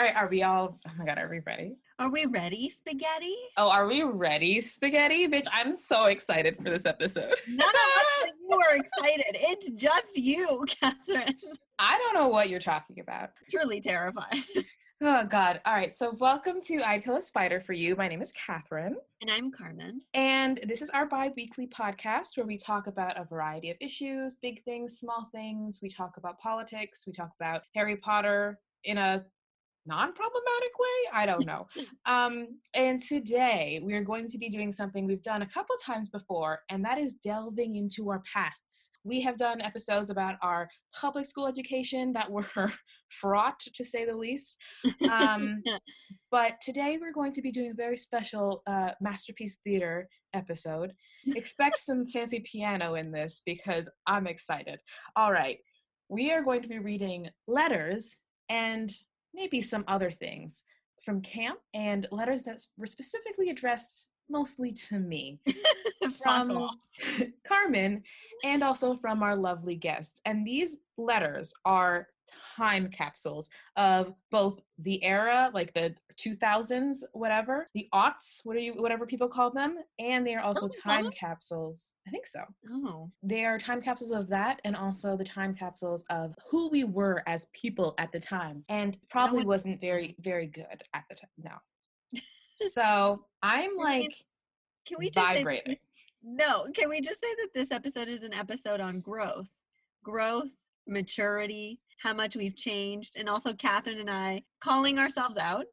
All right, are we all? Oh my god, are we ready? Are we ready, spaghetti? Oh, are we ready, spaghetti? Bitch, I'm so excited for this episode. None of us you are excited. It's just you, Catherine. I don't know what you're talking about. Truly terrified. Oh god. All right, so welcome to I'd Kill a Spider for You. My name is Catherine. And I'm Carmen. And this is our bi-weekly podcast where we talk about a variety of issues, big things, small things. We talk about politics, we talk about Harry Potter in a non-problematic way? I don't know. Um and today we're going to be doing something we've done a couple times before and that is delving into our pasts. We have done episodes about our public school education that were fraught to say the least. Um but today we're going to be doing a very special uh masterpiece theater episode. Expect some fancy piano in this because i'm excited. All right. We are going to be reading letters and maybe some other things from camp and letters that were specifically addressed mostly to me from Carmen and also from our lovely guest. And these letters are time capsules of both the era, like the 2000s, whatever, the aughts, what are you, whatever people call them, and they are also Oh, uh-huh. time really? capsules. I think so. Oh. They are time capsules of that and also the time capsules of who we were as people at the time. And probably wasn't very, very good at the time. No. so I'm like Can we just vibrating. say No, can we just say that this episode is an episode on growth? Growth, maturity, how much we've changed, and also Catherine and I calling ourselves out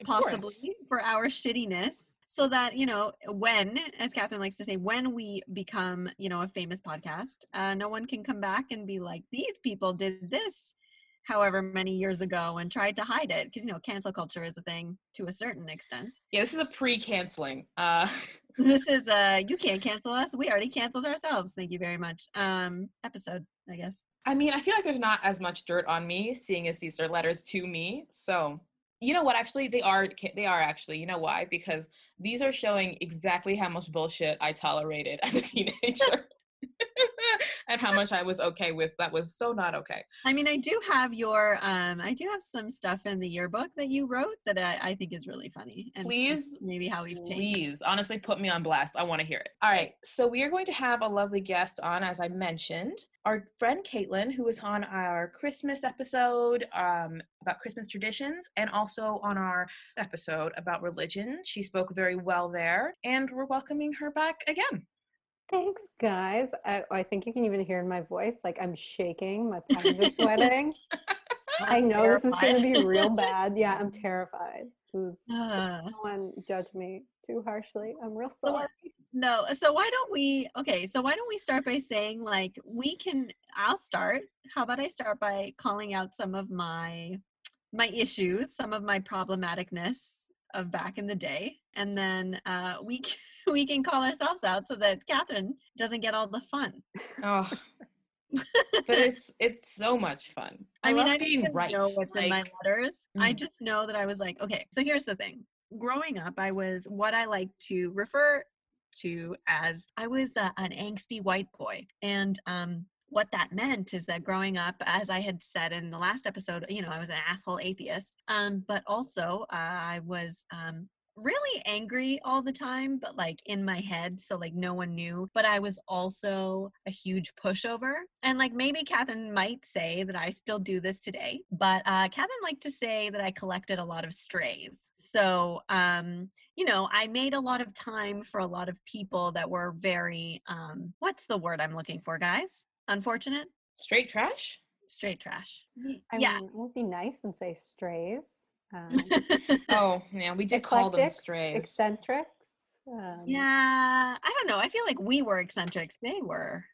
Of possibly course. for our shittiness so that you know when as catherine likes to say when we become you know a famous podcast uh, no one can come back and be like these people did this however many years ago and tried to hide it because you know cancel culture is a thing to a certain extent Yeah, this is a pre-canceling. Uh this is uh you can't cancel us we already canceled ourselves thank you very much um episode i guess I mean, I feel like there's not as much dirt on me, seeing as these are letters to me. So, you know what? Actually, they are. They are actually. You know why? Because these are showing exactly how much bullshit I tolerated as a teenager, and how much I was okay with. That was so not okay. i mean i do have your um i do have some stuff in the yearbook that you wrote that i, I think is really funny and Please, maybe how we've changed Please, honestly, put me on blast. I want to hear it. All right. So we are going to have a lovely guest on, as I mentioned, our friend Caitlin, who was on our Christmas episode um, about Christmas traditions, and also on our episode about religion. She spoke very well there, and we're welcoming her back again. Thanks, guys. I, I think you can even hear in my voice, like I'm shaking. My palms are sweating. I know this is going to be real bad. Yeah, I'm terrified. Is, Uh, no one judge me too harshly. I'm real So sorry. No, so why don't we? Okay, so why don't we start by saying like we can? I'll start. How about I start by calling out some of my my issues, some of my problematicness of back in the day, and then uh, we c- we can call ourselves out so that Catherine doesn't get all the fun. Oh, but it's it's so much fun. I, I mean, I being right. know what's in my like- letters. I Mm. just know that I was like, okay. So here's the thing. Growing up, I was what I like to refer to as I was uh, an angsty white boy, and um, what that meant is that growing up, as I had said in the last episode, you know, I was an asshole atheist. Um, but also, uh, I was um, really angry all the time, but like in my head, so like no one knew. But I was also a huge pushover. And like maybe Catherine might say that I still do this today, but uh, Catherine liked to say that I collected a lot of strays. So, um, you know, I made a lot of time for a lot of people that were very, um, what's the word I'm looking for, guys? Unfortunate? Straight trash. Straight trash. I yeah. mean, it would be nice and say strays. Um, Oh yeah, we did call them strays. Eccentrics. Um, Yeah, I don't know. I feel like we were eccentrics. They were.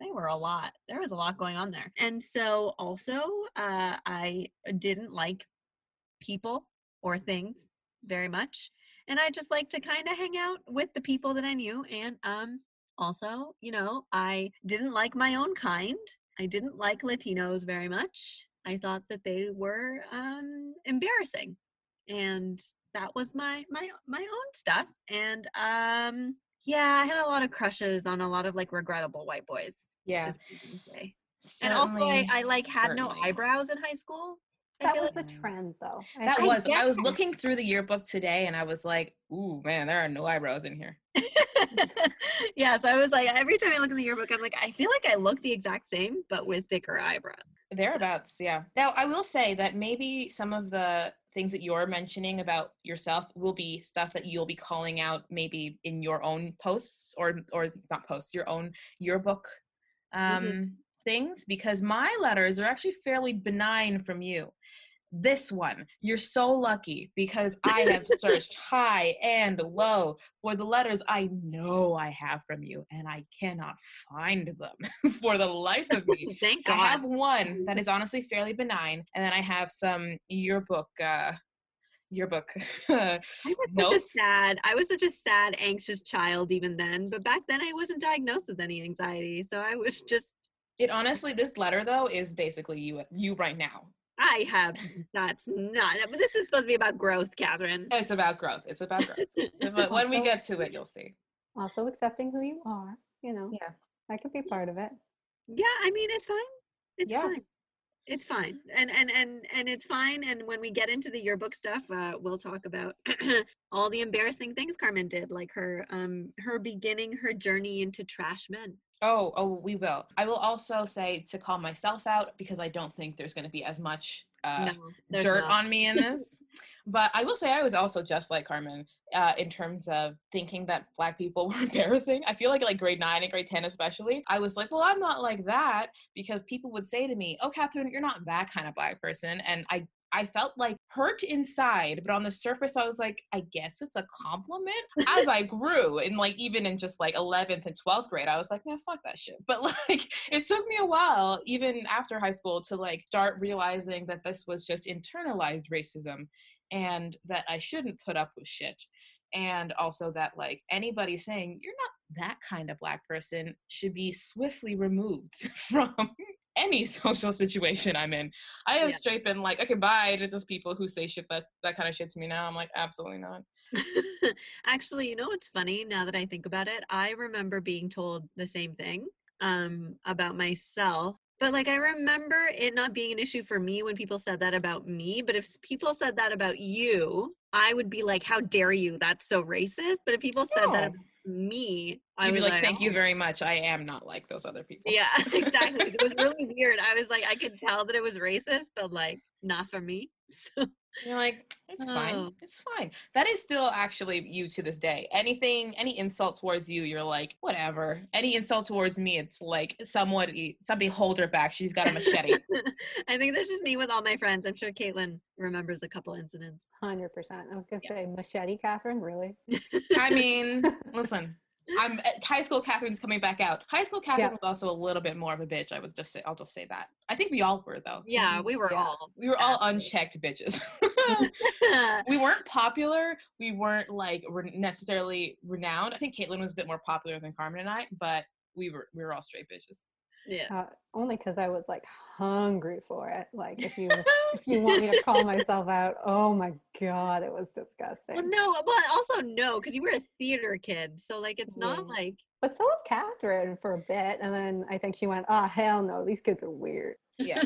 They were a lot. There was a lot going on there. And so also, uh, I didn't like people or things very much. And I just like to kind of hang out with the people that I knew. And um, also, you know, I didn't like my own kind. I didn't like Latinos very much. I thought that they were um, embarrassing. And that was my my my own stuff and um yeah i had a lot of crushes on a lot of like regrettable white boys Yeah. as we can say. and also I, I like had no eyebrows in high school that was like- the trend, though. I That was. I was looking through the yearbook today, and I was like, "Ooh, man, there are no eyebrows in here." yeah, so I was like, every time I look in the yearbook, I'm like, I feel like I look the exact same, but with thicker eyebrows. Thereabouts, yeah. Now, I will say that maybe some of the things that you're mentioning about yourself will be stuff that you'll be calling out maybe in your own posts or or not posts, your own yearbook um Mhm. Things because my letters are actually fairly benign from you. This one, you're so lucky because I have searched high and low for the letters I know I have from you and I cannot find them for the life of me. Thank God. I have one that is honestly fairly benign, and then I have some yearbook, uh, yearbook I was such a sad. I was such a sad, anxious child even then. But back then, I wasn't diagnosed with any anxiety, so I was just. It honestly, this letter though is basically you, you right now. I have. That's not. But this is supposed to be about growth, Catherine. It's about growth. It's about growth. but when we get to it, you'll see. also accepting who you are. You know, Yeah. that could be part of it. Yeah, I mean it's fine. It's Yeah. fine. It's fine. And and and and it's fine. And when we get into the yearbook stuff, uh, we'll talk about all the embarrassing things Carmen did, like her um her beginning her journey into trash men. Oh, oh, we will. I will also say to call myself out because I don't think there's going to be as much uh, no, dirt not. on me in this. but I will say I was also just like Carmen uh, in terms of thinking that black people were embarrassing. I feel like like grade nine and grade 10 especially, I was like, well, I'm not like that because people would say to me, oh, Catherine, you're not that kind of black person. And I I felt like hurt inside, but on the surface, I was like, I guess it's a compliment. As I grew, and like even in just like 11th and 12th grade, I was like, man, fuck that shit. But like, it took me a while, even after high school, to like start realizing that this was just internalized racism and that I shouldn't put up with shit. And also that like anybody saying you're not that kind of black person should be swiftly removed from any social situation I'm in. I have Yeah. straight been like, okay, bye to those people who say shit that that kind of shit to me now. I'm like, absolutely not. Actually, you know what's funny now that I think about it? I remember being told the same thing um, about myself. But like, I remember it not being an issue for me when people said that about me. But if people said that about you, I would be like, how dare you? That's so racist. But if people said that about me, I You'd be was like, thank you "Oh." very much. I am not like those other people. Yeah, exactly. it was really weird. I was like, I could tell that it was racist, but like, not for me. So, You're like, it's fine. Oh. It's fine. That is still actually you to this day. Anything, any insult towards you, you're like, whatever. Any insult towards me, it's like somebody, somebody hold her back. She's got a machete. I think that's just me with all my friends. I'm sure Caitlin remembers a couple incidents. Hundred percent. I was gonna say machete, Catherine. Really? I mean, listen. I'm uh, high school. Catherine's coming back out. High school. Catherine Yeah. was also a little bit more of a bitch. I would just say. I'll just say that. I think we all were though. Yeah, we were Yeah. all. We were all unchecked bitches. we weren't popular. We weren't like re- necessarily renowned. I think Caitlin was a bit more popular than Carmen and I, but we were we were all straight bitches. Yeah. Uh, only because I was like hungry for it. Like if you if you want me to call myself out, oh my god, it was disgusting. Well, no, but also no, because you were a theater kid, so like it's not Yeah. like But so was Catherine for a bit, and then I think she went, "Oh hell no, these kids are weird." Yeah,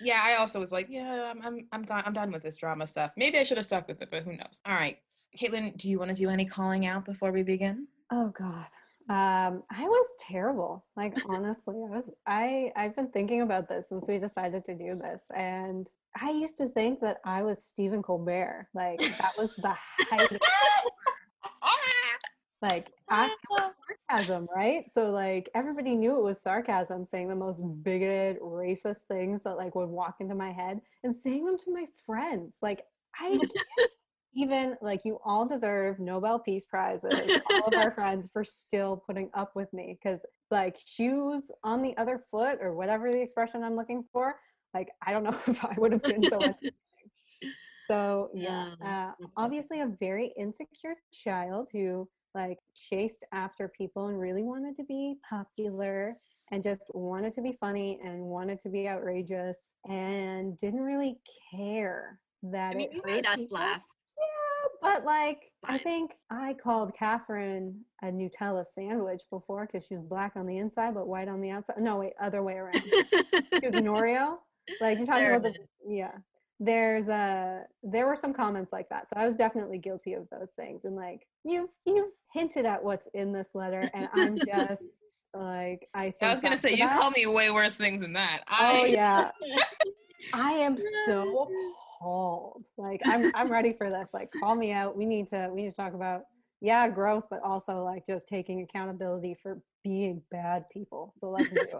yeah. I also was like, yeah, I'm I'm I'm, gone, I'm done with this drama stuff. Maybe I should have stuck with it, but who knows? All right, Caitlin, do you want to do any calling out before we begin? Oh god. Um, I was terrible. Like honestly, I was I I've been thinking about this since we decided to do this and I used to think that I was Stephen Colbert. Like that was the height of like sarcasm, right? So like everybody knew it was sarcasm, saying the most bigoted, racist things that like would walk into my head and saying them to my friends. Like I can't even like you all deserve Nobel Peace Prizes, all of our friends for still putting up with me because like shoes on the other foot or whatever the expression I'm looking for, like I don't know if I would have been so. so yeah, Yeah, uh, obviously a very insecure child who like chased after people and really wanted to be popular and just wanted to be funny and wanted to be outrageous and didn't really care that I mean, it you made us people. laugh. But like I think I called Catherine a Nutella sandwich before because she was black on the inside but white on the outside. No, wait, other way around. She was an Oreo. Like you're talking Fair about the yeah. there's a there were some comments like that so i was definitely guilty of those things and like you've you've hinted at what's in this letter and i'm just like i think I was gonna say you that. call me way worse things than that. oh I, yeah i am so appalled like i'm i'm ready for this like call me out we need to we need to talk about yeah growth but also like just taking accountability for being bad people so let's do it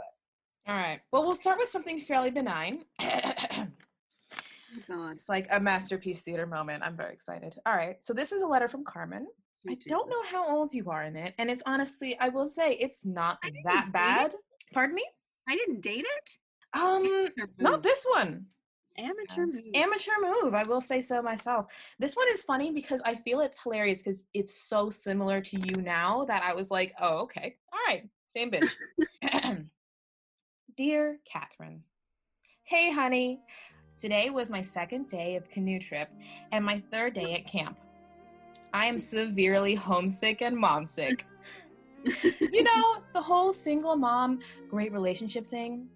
All right. Well, we'll start with something fairly benign. It's like a masterpiece theater moment. I'm very excited. All right. So this is a letter from Carmen. I don't know how old you are in it, and it's honestly, I will say, it's not that bad. Pardon me. I didn't date it. Um, not this one. Amateur um, move. Amateur move. I will say so myself. This one is funny because I feel it's hilarious because it's so similar to you now that I was like, oh, okay, all right, same bitch. Dear Catherine, hey, honey. Today was my second day of canoe trip and my third day at camp. I am severely homesick and momsick. you know, the whole single mom, great relationship thing.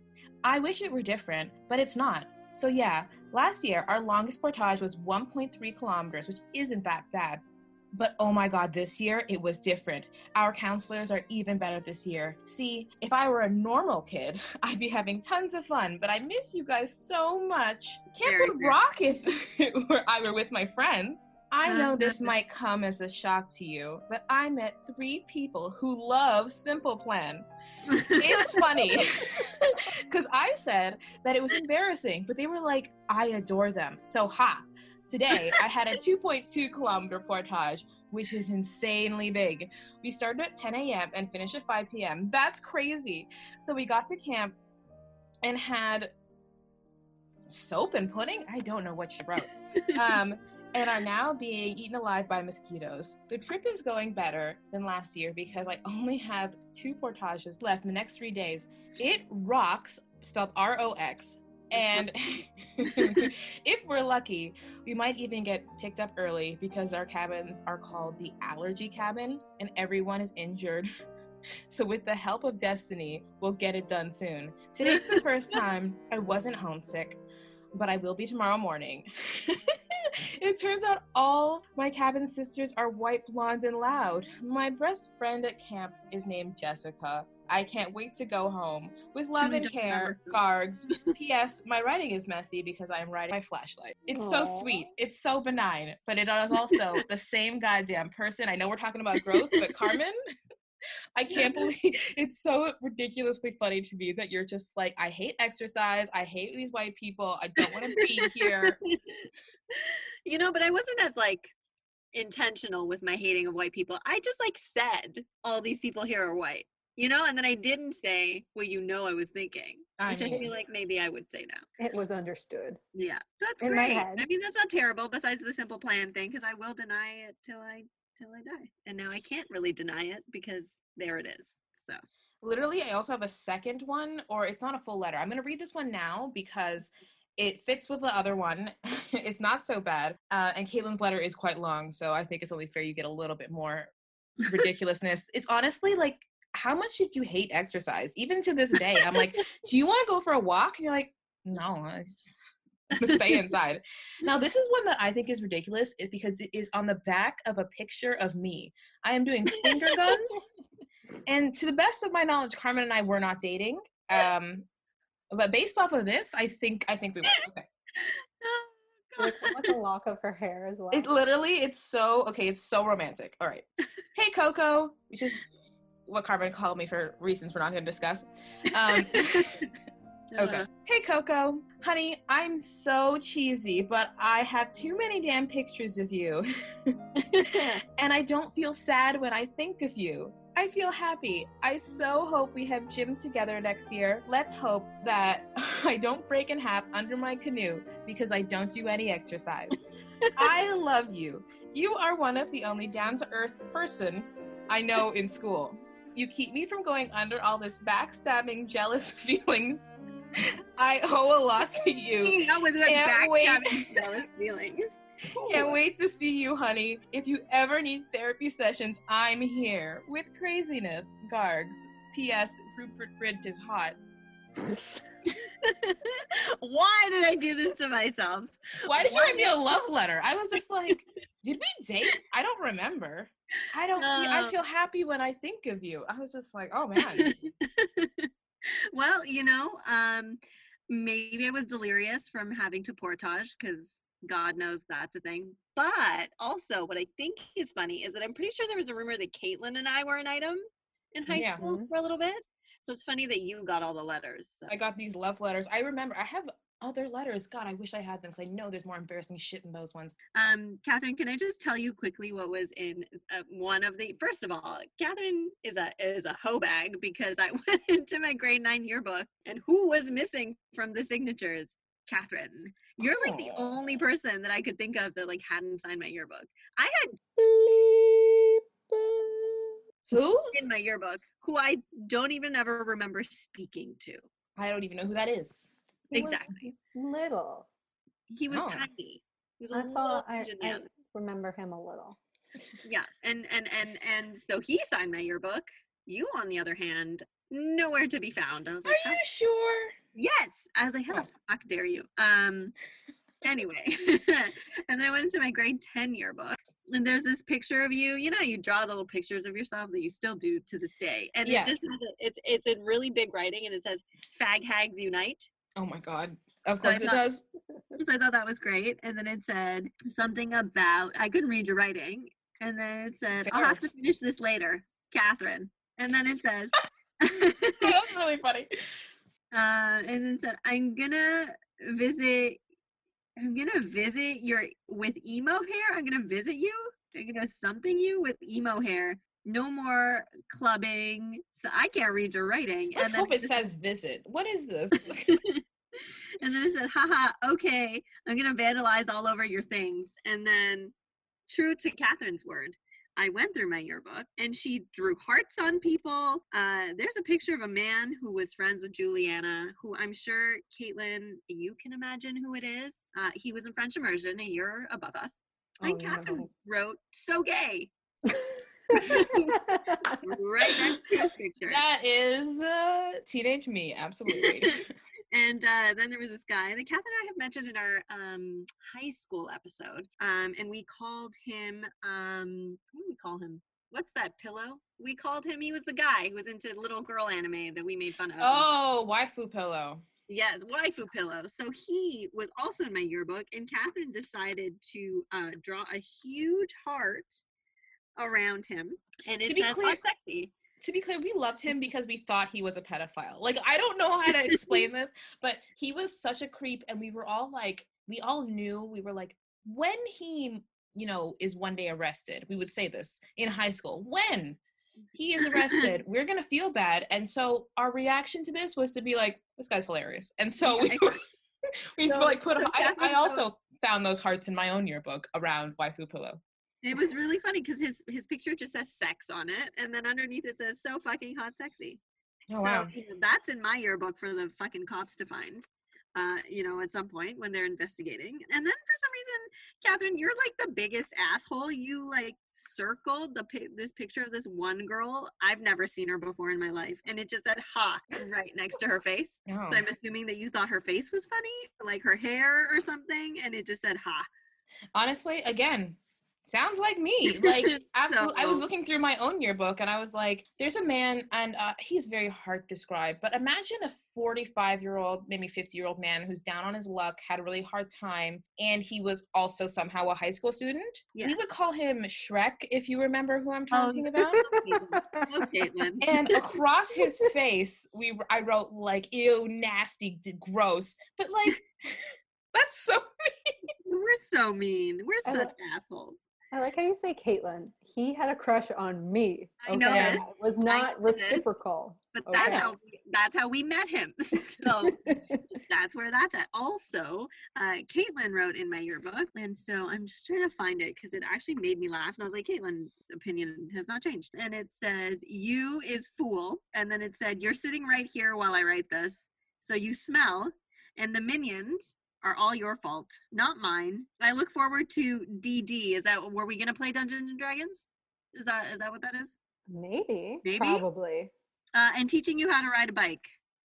I wish it were different, but it's not. So, yeah, last year our longest portage was 1.3 kilometers, which isn't that bad. But oh my god, this year it was different. Our counselors are even better this year. See, if I were a normal kid, I'd be having tons of fun, but I miss you guys so much. Camp Very fair. rock if it were- I were with my friends. I know this Uh-huh. might come as a shock to you, but I met three people who love Simple Plan. It's funny because I said that it was embarrassing, but they were like, I adore them. So, ha, today I had a 2.2 kilometer portage, which is insanely big. We started at 10 a.m. and finished at 5 p.m. That's crazy. So, we got to camp and had soap and pudding. I don't know what she wrote. Um, and are now being eaten alive by mosquitoes. The trip is going better than last year because I only have two portages left in the next three days. It rocks, spelled R O X. And if we're lucky, we might even get picked up early because our cabins are called the allergy cabin and everyone is injured. So, with the help of destiny, we'll get it done soon. Today's the first time I wasn't homesick, but I will be tomorrow morning. It turns out all my cabin sisters are white, blonde, and loud. My best friend at camp is named Jessica. I can't wait to go home. With love and care, Gargs. P.S. My writing is messy because I am writing my flashlight. It's so sweet. It's so benign, but it is also the same goddamn person. I know we're talking about growth, but Carmen, I can't believe it's so ridiculously funny to me that you're just like, I hate exercise. I hate these white people. I don't want to be here. you know, but I wasn't as like intentional with my hating of white people. I just like said all these people here are white, you know, and then I didn't say what you know I was thinking, I which I mean- feel like maybe I would say now. it was understood Yeah, that's In my great. head. I mean, that's not terrible. Besides the simple plan thing, because I will deny it till I till I die, and now I can't really deny it because there it is. So Literally, I also have a second one, or it's not a full letter. I'm going to read this one now because it fits with the other one. it's not so bad. Uh, and Caitlin's letter is quite long, so I think it's only fair you get a little bit more ridiculousness. it's honestly like, how much did you hate exercise? Even to this day, I'm like, do you want to go for a walk? And you're like, no, I just- stay inside. Now, this is one that I think is ridiculous, is because it is on the back of a picture of me. I am doing finger guns, and to the best of my knowledge, Carmen and I were not dating. Um, but based off of this, I think I think we were. Okay. with, with a lock of her hair as well It literally, it's so okay. It's so romantic. All right. Hey, Coco, which is what Carmen called me for reasons we're not going to discuss. Um, okay. Hey, Coco, honey, I'm so cheesy, but I have too many damn pictures of you, and I don't feel sad when I think of you. I feel happy. I so hope we have gym together next year. Let's hope that I don't break in half under my canoe because I don't do any exercise. I love you. You are one of the only down to earth person I know in school. You keep me from going under all this backstabbing, jealous feelings. I owe a lot to you. Not with that Can't wait. jealous feelings. Can't wait to see you, honey. If you ever need therapy sessions, I'm here. With craziness, Gargs. P.S. Rupert Grint is hot. Why did I do this to myself? Why did you write me a love letter? I was just like, did we date? I don't remember. I don't. I uh. feel happy when I think of you. I was just like, oh man. Well, you know, um, maybe I was delirious from having to portage because God knows that's a thing. But also, what I think is funny is that I'm pretty sure there was a rumor that Caitlin and I were an item in high Yeah. school for a little bit. So it's funny that you got all the letters. so. I got these love letters. I remember. I have other letters. God, I wish I had them because I know there's more embarrassing shit in those ones. Um, Catherine, can I just tell you quickly what was in uh, one of the? First of all, Catherine is a is a hoe bag because I went into my grade nine yearbook and who was missing from the signatures? Catherine. You're like the only person that I could think of that like hadn't signed my yearbook. I had Who? in my yearbook who I don't even ever remember speaking to. I don't even know who that is. He Exactly. Little. He was Oh. tiny. He was a I little thought I, Asian I remember him a little. yeah and and and and so he signed my yearbook you on the other hand nowhere to be found i was like, Are you "How- sure? yes i was like how the Oh. fuck dare you um anyway and then i went into my grade 10 yearbook and there's this picture of you you know you draw little pictures of yourself that you still do to this day and Yeah. it just it's it's in really big writing and it says fag hags unite Oh my god. Of So course it thought- does. so I thought that was great. And then it said something about I couldn't read your writing. And then it said, I'll have to finish this later, Catherine. And then it says That's really funny. uh and then it said, I'm gonna visit I'm gonna visit your with emo hair. I'm gonna visit you. I'm gonna something you with emo hair. No more clubbing. So I can't read your writing. Let's hope it just- says visit. What is this? and then I said, haha, okay, I'm gonna vandalize all over your things. And then, true to Catherine's word, I went through my yearbook and she drew hearts on people. Uh, there's a picture of a man who was friends with Juliana, who I'm sure, Caitlin, you can imagine who it is. Uh, he was in French immersion a year above us. and Oh, Catherine no. wrote, so gay, right next to his picture. that is uh, teenage me, absolutely. And uh, then there was this guy that Catherine and I have mentioned in our um, high school episode. Um, and we called him, um, what do we call him? What's that pillow? We called him, he was the guy who was into little girl anime that we made fun of. oh, waifu pillow. Yes, waifu pillow. So he was also in my yearbook, and Catherine decided to uh, draw a huge heart around him. And it To says, clear- "Hot sexy. To be clear, we loved him because we thought he was a pedophile. Like I don't know how to explain this, but he was such a creep, and we were all like, we all knew. We were like, when he, you know, is one day arrested, we would say this in high school. When he is arrested, we're gonna feel bad, and so our reaction to this was to be like, this guy's hilarious, and so we we So- like put. I, I also found those hearts in my own yearbook around waifu pillow. It was really funny because his his picture just says sex on it, and then underneath it says so fucking hot sexy. Oh so wow! you know, that's in my yearbook for the fucking cops to find. Uh, you know, at some point when they're investigating. And then for some reason, Catherine, you're like the biggest asshole. You like circled the pi- this picture of this one girl. I've never seen her before in my life, and it just said "ha" right next to her face. Oh. So I'm assuming that you thought her face was funny, like her hair or something, and it just said "ha." honestly again sounds like me like absolutely i was looking through my own yearbook and i was like there's a man and uh, he's very hard to describe but imagine a 45 year old maybe 50 year old man who's down on his luck had a really hard time and he was also somehow a high school student we would call him shrek if you remember who i'm Oh, talking about Oh, Caitlin. and across his face we i wrote like ew nasty gross but like that's so mean. We're so mean. We're such lo- assholes. I like how you say Caitlin. He had a crush on me. I know okay? It was not this. reciprocal. But that's how we, that's how we met him. so that's where that's at. Also, uh, Caitlin wrote in my yearbook, and so I'm just trying to find it because it actually made me laugh. And I was like, Caitlin's opinion has not changed. And it says, "You is fool," and then it said, "You're sitting right here while I write this, so you smell." And the minions are all your fault, not mine. I look forward to DD. Is that were we gonna play Dungeons and Dragons? Is that is that what that is? Maybe, Maybe? Probably. Uh, and teaching you how to ride a bike.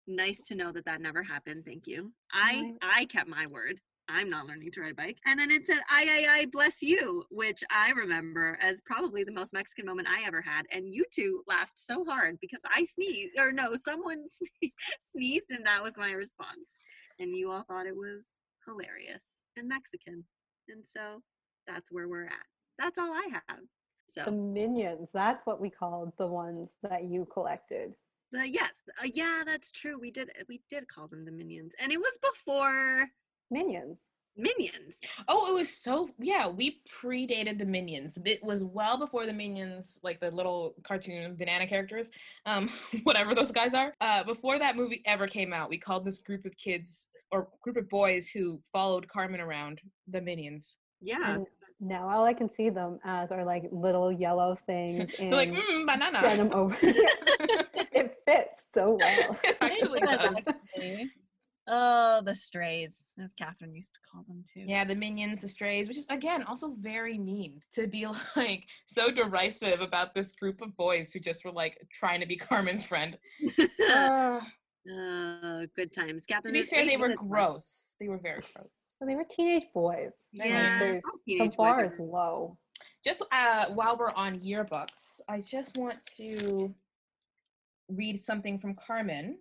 Nice to know that that never happened. Thank you. I I kept my word. I'm not learning to ride a bike. And then it said, I, I, I, bless you, which I remember as probably the most Mexican moment I ever had. And you two laughed so hard because I sneezed, or no, someone sneezed, and that was my response. And you all thought it was hilarious and Mexican. And so that's where we're at. That's all I have. So the minions, that's what we called the ones that you collected. Uh, yes, uh, yeah, that's true. We did we did call them the minions, and it was before Minions. Minions. Oh, it was so yeah. We predated the Minions. It was well before the Minions, like the little cartoon banana characters, um, whatever those guys are. Uh, before that movie ever came out, we called this group of kids or group of boys who followed Carmen around the Minions. Yeah. And now all I can see them as are like little yellow things and like mm, banana. Denim over. it fits so well. It actually does. Oh, the strays, as Catherine used to call them too. Yeah, the minions, the strays, which is again also very mean to be like so derisive about this group of boys who just were like trying to be Carmen's friend. uh, uh, good times. Catherine. To be fair, they were gross. They were very gross. Well, they were teenage boys. Yeah, like, the bar is low. Just uh, while we're on yearbooks, I just want to read something from Carmen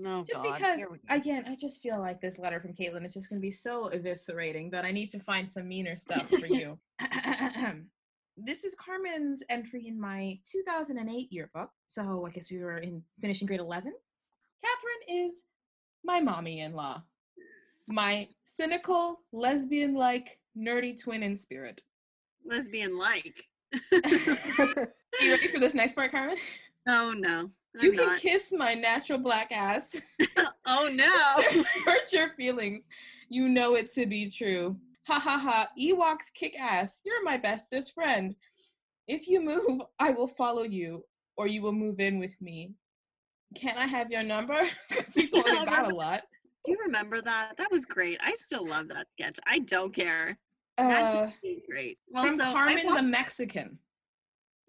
no, just God. because again, I just feel like this letter from Caitlin is just going to be so eviscerating that I need to find some meaner stuff for you. this is Carmen's entry in my 2008 yearbook. So I guess we were in finishing grade 11. Catherine is my mommy-in-law, my cynical, lesbian-like, nerdy twin in spirit. Lesbian-like. Are you ready for this next part, Carmen? Oh no. I'm you can not. kiss my natural black ass. oh no. Hurt your feelings. You know it to be true. Ha ha ha. Ewoks kick ass. You're my bestest friend. If you move, I will follow you, or you will move in with me. Can I have your number? Because we quoted that a lot. Do you remember that? That was great. I still love that sketch. I don't care. Uh, That's great. Well, from so Carmen the Mexican.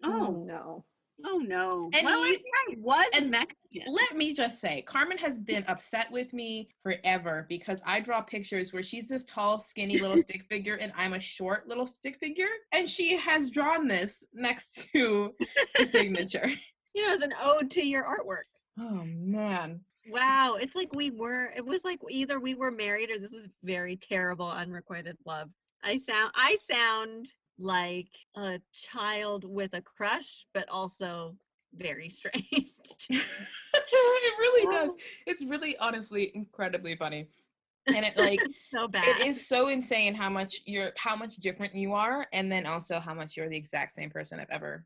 Oh, oh no. Oh no. And well, you, I was and Mexican. Let me just say, Carmen has been upset with me forever because I draw pictures where she's this tall, skinny little stick figure and I'm a short little stick figure. And she has drawn this next to the signature. You know, as an ode to your artwork. Oh man. Wow. It's like we were it was like either we were married or this was very terrible unrequited love. I sound I sound like a child with a crush, but also very strange. it really does. It's really honestly incredibly funny. And it like so bad. It is so insane how much you're how much different you are and then also how much you're the exact same person I've ever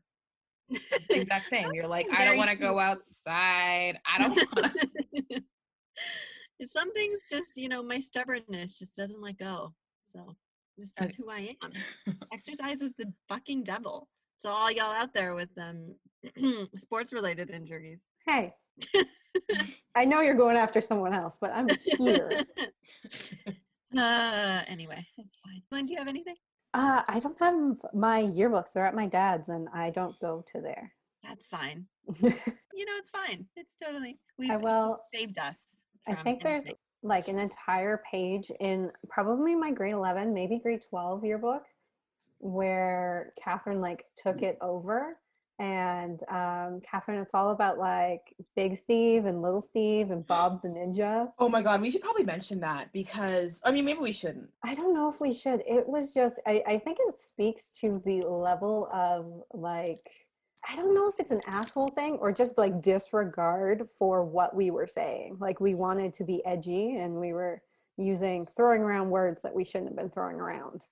exact same. You're like, I don't want to go outside. I don't want to. Some things just, you know, my stubbornness just doesn't let go. So this is who I am. Exercise is the fucking devil. So all y'all out there with um sports related injuries. Hey. I know you're going after someone else, but I'm here. uh anyway, it's fine. Lynn, do you have anything? Uh I don't have my yearbooks. They're at my dad's and I don't go to there. That's fine. you know, it's fine. It's totally we I will saved us. I think anything. there's like an entire page in probably my grade 11 maybe grade 12 yearbook where catherine like took it over and um catherine it's all about like big steve and little steve and bob the ninja oh my god we should probably mention that because i mean maybe we shouldn't i don't know if we should it was just i, I think it speaks to the level of like I don't know if it's an asshole thing or just like disregard for what we were saying. Like we wanted to be edgy and we were using throwing around words that we shouldn't have been throwing around.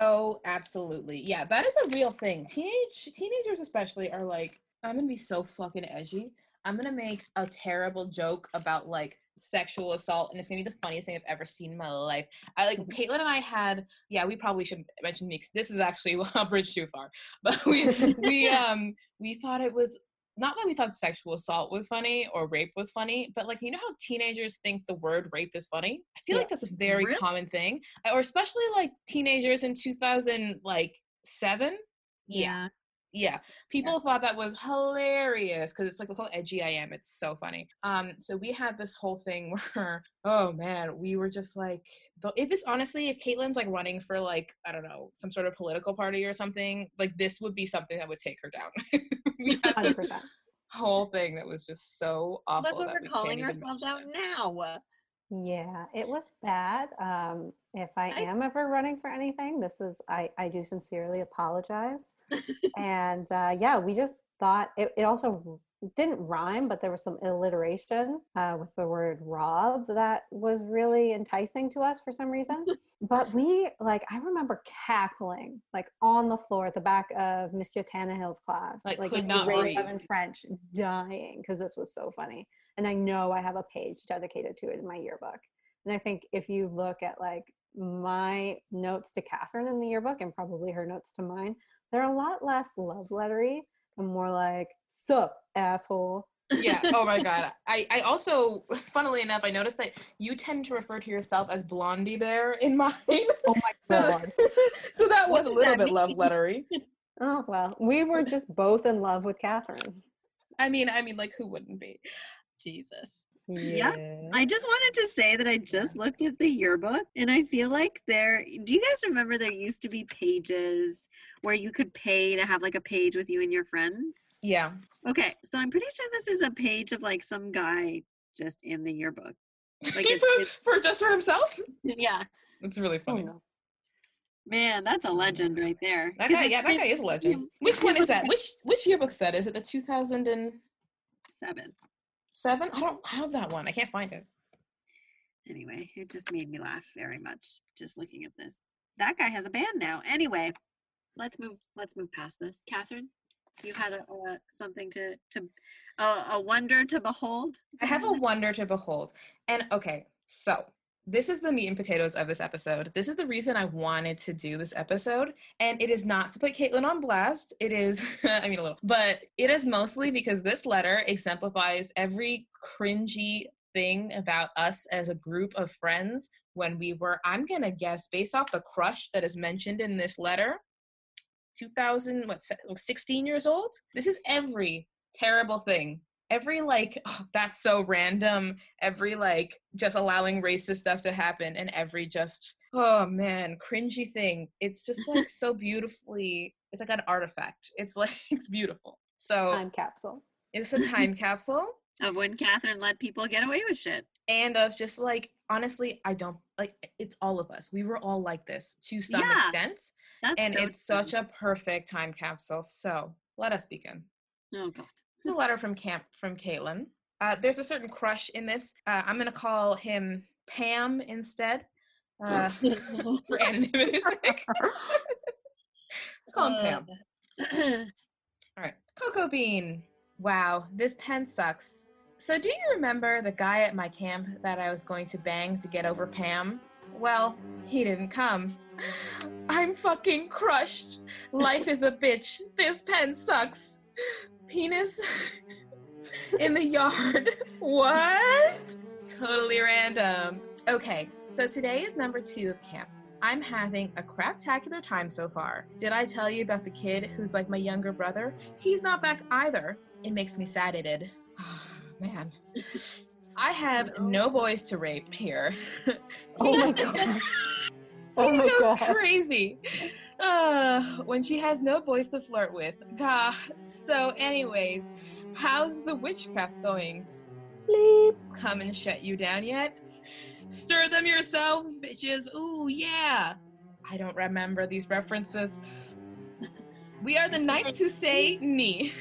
Oh, absolutely. Yeah, that is a real thing. Teenage teenagers especially are like, I'm gonna be so fucking edgy. I'm gonna make a terrible joke about like sexual assault and it's gonna be the funniest thing I've ever seen in my life. I like mm-hmm. Caitlin and I had yeah, we probably should mention me this is actually a bridge too far. But we we um we thought it was not that we thought sexual assault was funny or rape was funny, but like you know how teenagers think the word rape is funny? I feel yeah. like that's a very really? common thing. Or especially like teenagers in 2000 like 7. Yeah. Yeah, people thought that was hilarious because it's like look how edgy I am. It's so funny. Um, so we had this whole thing where, oh man, we were just like, if this honestly, if Caitlin's like running for like I don't know some sort of political party or something, like this would be something that would take her down. we had this whole thing that was just so awful. That's what that we're we calling ourselves out it. now. Yeah, it was bad. Um, if I I- am ever running for anything, this is I, I do sincerely apologize. And uh, yeah, we just thought it, it also didn't rhyme, but there was some alliteration uh, with the word Rob that was really enticing to us for some reason. but we like I remember cackling like on the floor at the back of Monsieur Tannehill's class, Like, like in not grade seven French, dying because this was so funny. And I know I have a page dedicated to it in my yearbook. And I think if you look at like my notes to Catherine in the yearbook and probably her notes to mine, they're a lot less love lettery and more like, sup, asshole. yeah oh my god i i also funnily enough i noticed that you tend to refer to yourself as blondie bear in mine Oh my so god. so that was a little bit love lettery Oh well, we were just both in love with Catherine. i mean i mean like who wouldn't be Jesus. Yeah. I just wanted to say that I just looked at the yearbook and I feel like there do you guys remember there used to be pages where you could pay to have like a page with you and your friends? yeah Okay, so I'm pretty sure this is a page of like some guy just in the yearbook. Like for, it's- for just for himself Yeah. it's really Oh funny no. Man, that's a legend right there. that guy yeah that guy is a legend which one is that which which yearbook set is it the 2007 seven. i don't have that one i can't find it Anyway, it just made me laugh very much just looking at this. That guy has a band now. Anyway, let's move. Let's move past this. Catherine, you had a, uh, something to to uh, a wonder to behold. I have a wonder to behold. And okay, so this is the meat and potatoes of this episode. This is the reason I wanted to do this episode. And it is not to put Caitlin on blast. It is, I mean, a little, but it is mostly because this letter exemplifies every cringy thing about us as a group of friends when we were, I'm going to guess, based off the crush that is mentioned in this letter, 2000, what, 16 years old? This is every terrible thing every like oh, that's so random every like just allowing racist stuff to happen and every just oh man cringy thing. It's just like so beautifully it's like an artifact. It's like it's beautiful. So Time capsule. it's a time capsule. Of when Catherine let people get away with shit. and of just like honestly i don't like it's all of us. We were all like this to some Yeah, extent That's and so it's such a perfect time capsule. So let us begin. Oh god. It's a letter from Camp from Caitlin. Uh, there's a certain crush in this. Uh, I'm gonna call him Pam instead, uh, for anonymity's sake. Let's call him Pam. All right, Cocoa Bean. Wow, this pen sucks. So, do you remember the guy at my camp that I was going to bang to get over Pam? Well, he didn't come. I'm fucking crushed. Life is a bitch. This pen sucks. Penis in the yard. What? Totally random. Okay, so today is number two of camp. I'm having a craptacular time so far. Did I tell you about the kid who's like my younger brother? He's not back either. It makes me sad it did. Oh, Man. I have no boys to rape here. Oh my god. Oh he my goes god. crazy. Uh, when she has no boys to flirt with. Gah. So, anyways, how's the witchcraft going? Bleep. Come and shut you down yet? Stir them yourselves, bitches. Ooh, yeah. I don't remember these references. We are the knights who say Ni.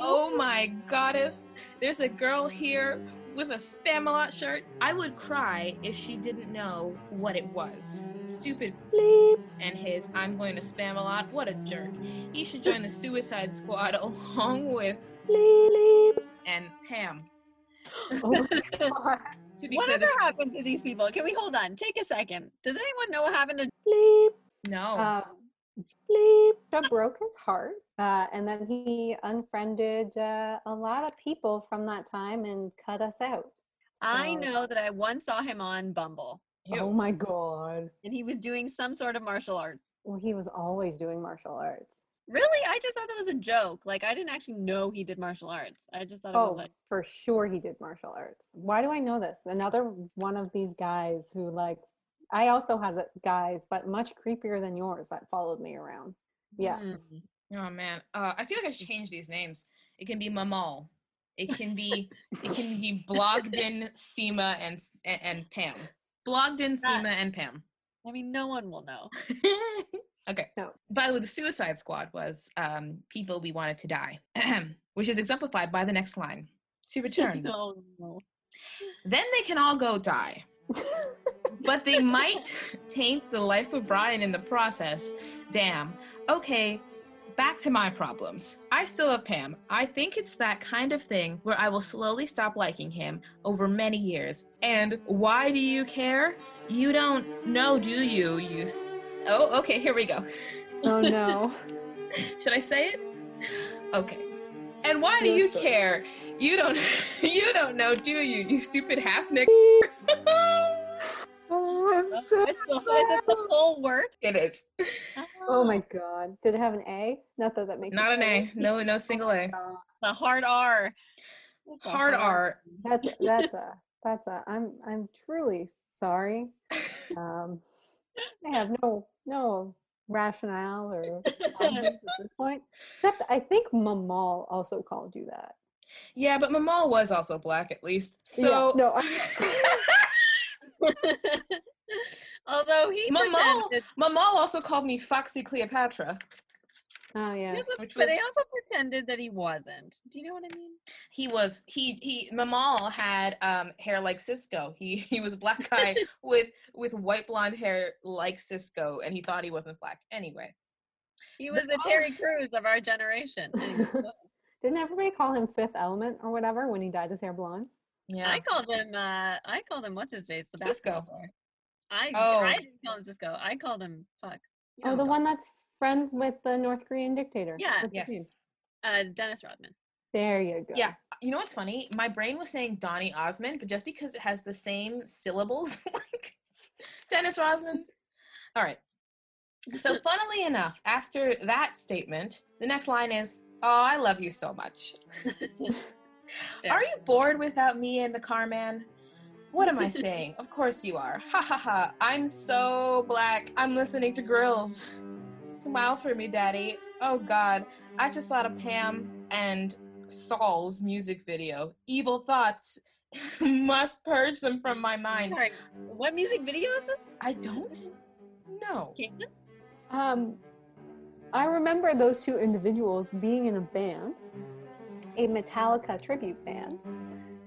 Oh my goddess. There's a girl here with a Spamalot shirt. I would cry if she didn't know what it was. Stupid Bleep. and his I'm going to spam a lot. What a jerk. He should join the suicide squad along with Bleep. and Pam. Oh my god. To be Whatever this happened to these people? Can we hold on? Take a second. Does anyone know what happened to Bleep. no. Um, bleep. That broke his heart. Uh, and then he unfriended uh, a lot of people from that time and cut us out. I know that I once saw him on Bumble Ew. Oh my god. and he was doing some sort of martial art. Well, he was always doing martial arts. Really? I just thought that was a joke. Like I didn't actually know he did martial arts. I just thought it Oh, was like for sure he did martial arts. Why do I know this? Another one of these guys who like I also had guys, but much creepier than yours that followed me around. Yeah. mm, Oh man, uh, I feel like I should change these names. It can be Mamal. It can be it can be Blogden, Seema, and and Pam. Blogden, Seema, and Pam. I mean, no one will know. okay. No. By the way, the Suicide Squad was um, people we wanted to die, which is exemplified by the next line. To return, no, no. then they can all go die. but they might taint the life of Brian in the process. Damn. Okay, back to my problems. I still have Pam. I think it's that kind of thing where I will slowly stop liking him over many years. And why do you care? You don't know, do you? You. s- Oh, okay, here we go. oh no. Should I say it? Okay. And why do you care? You don't you don't know, do you? You stupid half nick. Oh, I'm Is so it the- is it the full word? it is. Oh my god. Did it have an A? Not that that makes Not an better. A. No, no single A. The hard R. It's Hard R. That's that's a that's a I'm I'm truly sorry. Um I have no no rationale or at this point. Except I think Mamal also called you that. Yeah, but Mamal was also black at least. Yeah, So no, I- Although he Mamal- pretended, Mamal also called me Foxy Cleopatra. oh yeah. he also- Which but he was- also pretended that he wasn't. Do you know what I mean? He was he he Mamal had um hair like Sisqo. He he was a black guy with with white blonde hair like Sisqo and he thought he wasn't black. Anyway. He was the oh. Terry Crews of our generation. Didn't everybody call him Fifth Element or whatever when he dyed his hair blonde? Yeah. I called him. Uh, I called him. What's his face? The Sisqo. player. I Oh. I didn't call him Sisqo. I called him. Fuck. You know Oh, the one that's friends with the North Korean dictator. Yeah, What's his name? yes. Uh, Dennis Rodman. There you go. Yeah. You know what's funny? My brain was saying Donny Osmond, but just because it has the same syllables, like Dennis Rodman. All right. So, funnily enough, after that statement, the next line is, "Oh, I love you so much." Are you bored without me and the car man? What am I saying? of course you are. Ha ha ha. I'm so black. I'm listening to Grillz. Smile for me, daddy. Oh god. I just thought of Pam and Saul's music video. Evil thoughts. Must purge them from my mind. Sorry, what music video is this? I don't know. Um, I remember those two individuals being in a band, a Metallica tribute band,